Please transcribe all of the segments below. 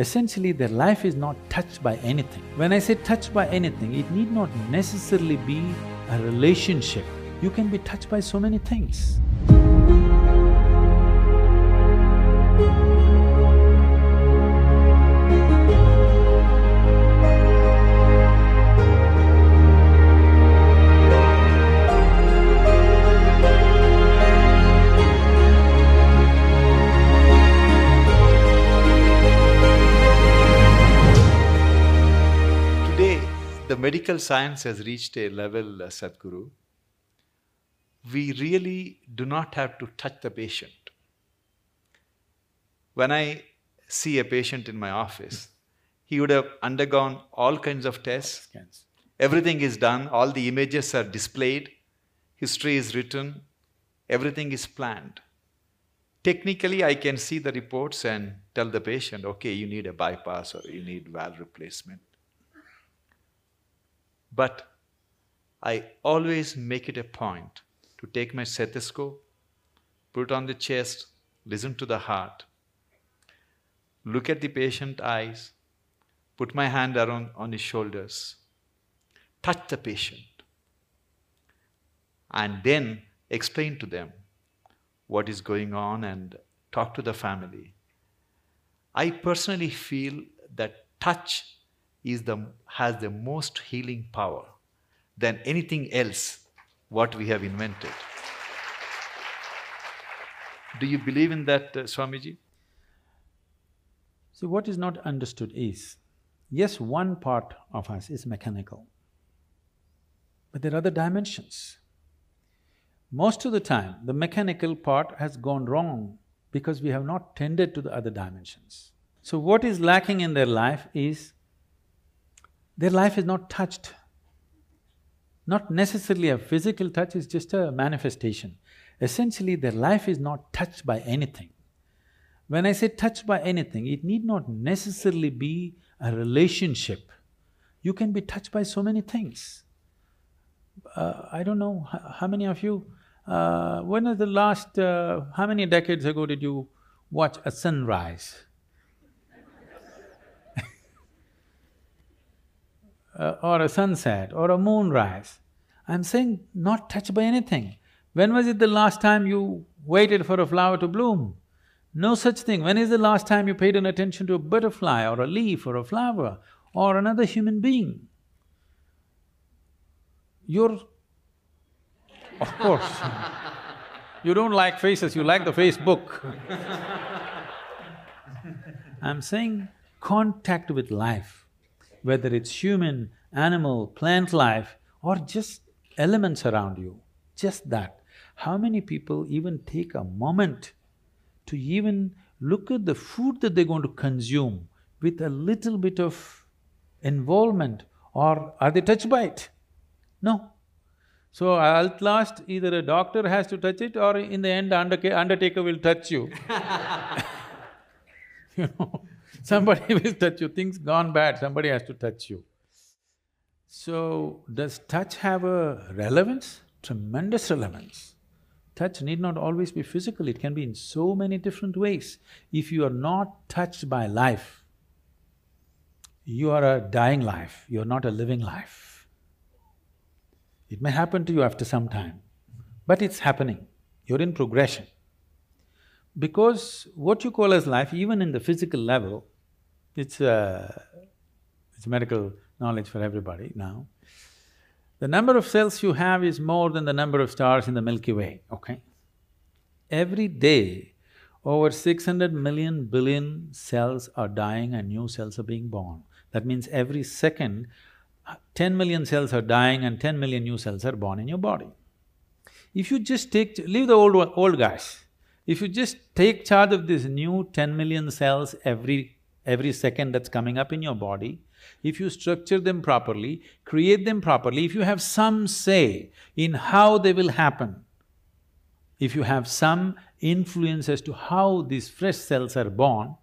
Essentially, their life is not touched by anything. When I say touched by anything, it need not necessarily be a relationship. You can be touched by so many things. Medical science has reached a level, uh, Sadhguru, we really do not have to touch the patient. When I see a patient in my office, he would have undergone all kinds of tests. Scans. Everything is done, all the images are displayed, history is written, everything is planned. Technically, I can see the reports and tell the patient, okay, you need a bypass or you need valve replacement. But I always make it a point to take my stethoscope, put it on the chest, listen to the heart, look at the patient eyes, put my hand around on his shoulders, touch the patient, and then explain to them what is going on and talk to the family. I personally feel that touch is the, has the most healing power than anything else what we have invented. Do you believe in that, uh, Swamiji? See, what is not understood is, yes, one part of us is mechanical, but there are other dimensions. Most of the time, the mechanical part has gone wrong because we have not tended to the other dimensions. So what is lacking in their life is, their life is not touched. Not necessarily a physical touch, it's just a manifestation. Essentially, their life is not touched by anything. When I say touched by anything, it need not necessarily be a relationship. You can be touched by so many things. Uh, I don't know, how many of you, uh, when was the last, uh, how many decades ago did you watch a sunrise? Uh, or a sunset or a moonrise. I'm saying not touched by anything. When was it the last time you waited for a flower to bloom? No such thing. When is the last time you paid an attention to a butterfly or a leaf or a flower or another human being? You're… Of course, you don't like faces, you like the Facebook. I'm saying contact with life, whether it's human, animal, plant life, or just elements around you, just that. How many people even take a moment to even look at the food that they're going to consume with a little bit of involvement, or are they touched by it? No. So at last, either a doctor has to touch it or in the end, undertaker will touch you. you know, somebody will touch you, things gone bad, somebody has to touch you. So, does touch have a relevance? Tremendous relevance. Touch need not always be physical, it can be in so many different ways. If you are not touched by life, you are a dying life, you are not a living life. It may happen to you after some time, but it's happening, you're in progression. Because what you call as life, even in the physical level, it's uh, it's medical knowledge for everybody now. The number of cells you have is more than the number of stars in the Milky Way, okay? Every day, over six hundred million billion cells are dying and new cells are being born. That means every second, ten million cells are dying and ten million new cells are born in your body. If you just take… leave the old old guys, if you just take charge of these new ten million cells every… every second that's coming up in your body, if you structure them properly, create them properly, if you have some say in how they will happen, if you have some influence as to how these fresh cells are born,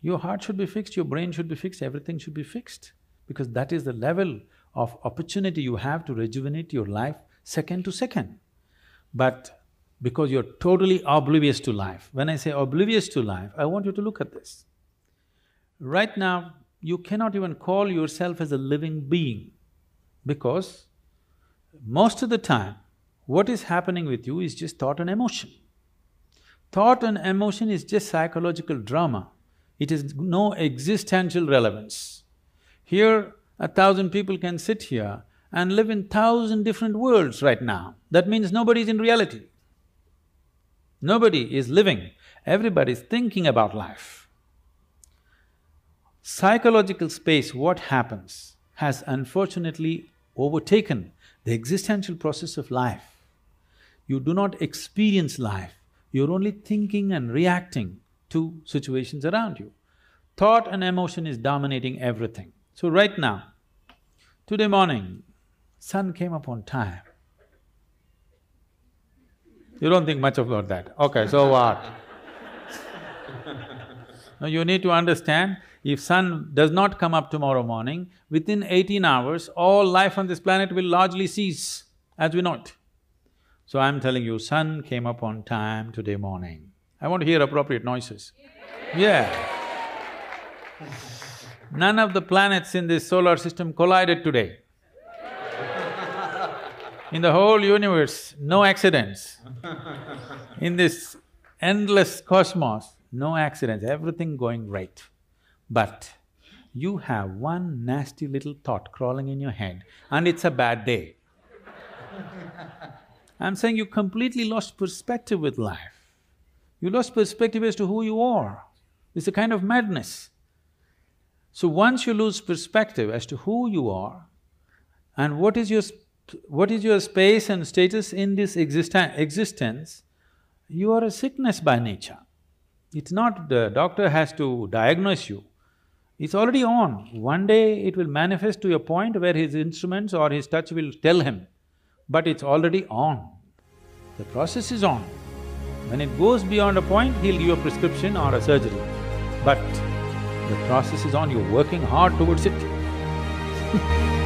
your heart should be fixed, your brain should be fixed, everything should be fixed. Because that is the level of opportunity you have to rejuvenate your life second to second. But because you're totally oblivious to life, when I say oblivious to life, I want you to look at this. Right now, you cannot even call yourself as a living being because most of the time, what is happening with you is just thought and emotion. Thought and emotion is just psychological drama. It has no existential relevance. Here, a thousand people can sit here and live in thousand different worlds right now. That means nobody is in reality. Nobody is living, everybody is thinking about life. Psychological space, what happens, has unfortunately overtaken the existential process of life. You do not experience life, you're only thinking and reacting to situations around you. Thought and emotion is dominating everything. So right now, today morning, sun came up on time. You don't think much about that. Okay, so what? now you need to understand, if sun does not come up tomorrow morning, within eighteen hours, all life on this planet will largely cease as we know it. So I'm telling you, sun came up on time today morning. I want to hear appropriate noises. Yeah. None of the planets in this solar system collided today. In the whole universe, no accidents. In this endless cosmos, no accidents, everything going right. But you have one nasty little thought crawling in your head and it's a bad day. I'm saying you completely lost perspective with life. You lost perspective as to who you are. It's a kind of madness. So once you lose perspective as to who you are and what is your what is your space and status in this existence, you are a sickness by nature. It's not the doctor has to diagnose you, it's already on. One day it will manifest to a point where his instruments or his touch will tell him, but it's already on. The process is on. When it goes beyond a point, he'll give a prescription or a surgery. But the process is on, you're working hard towards it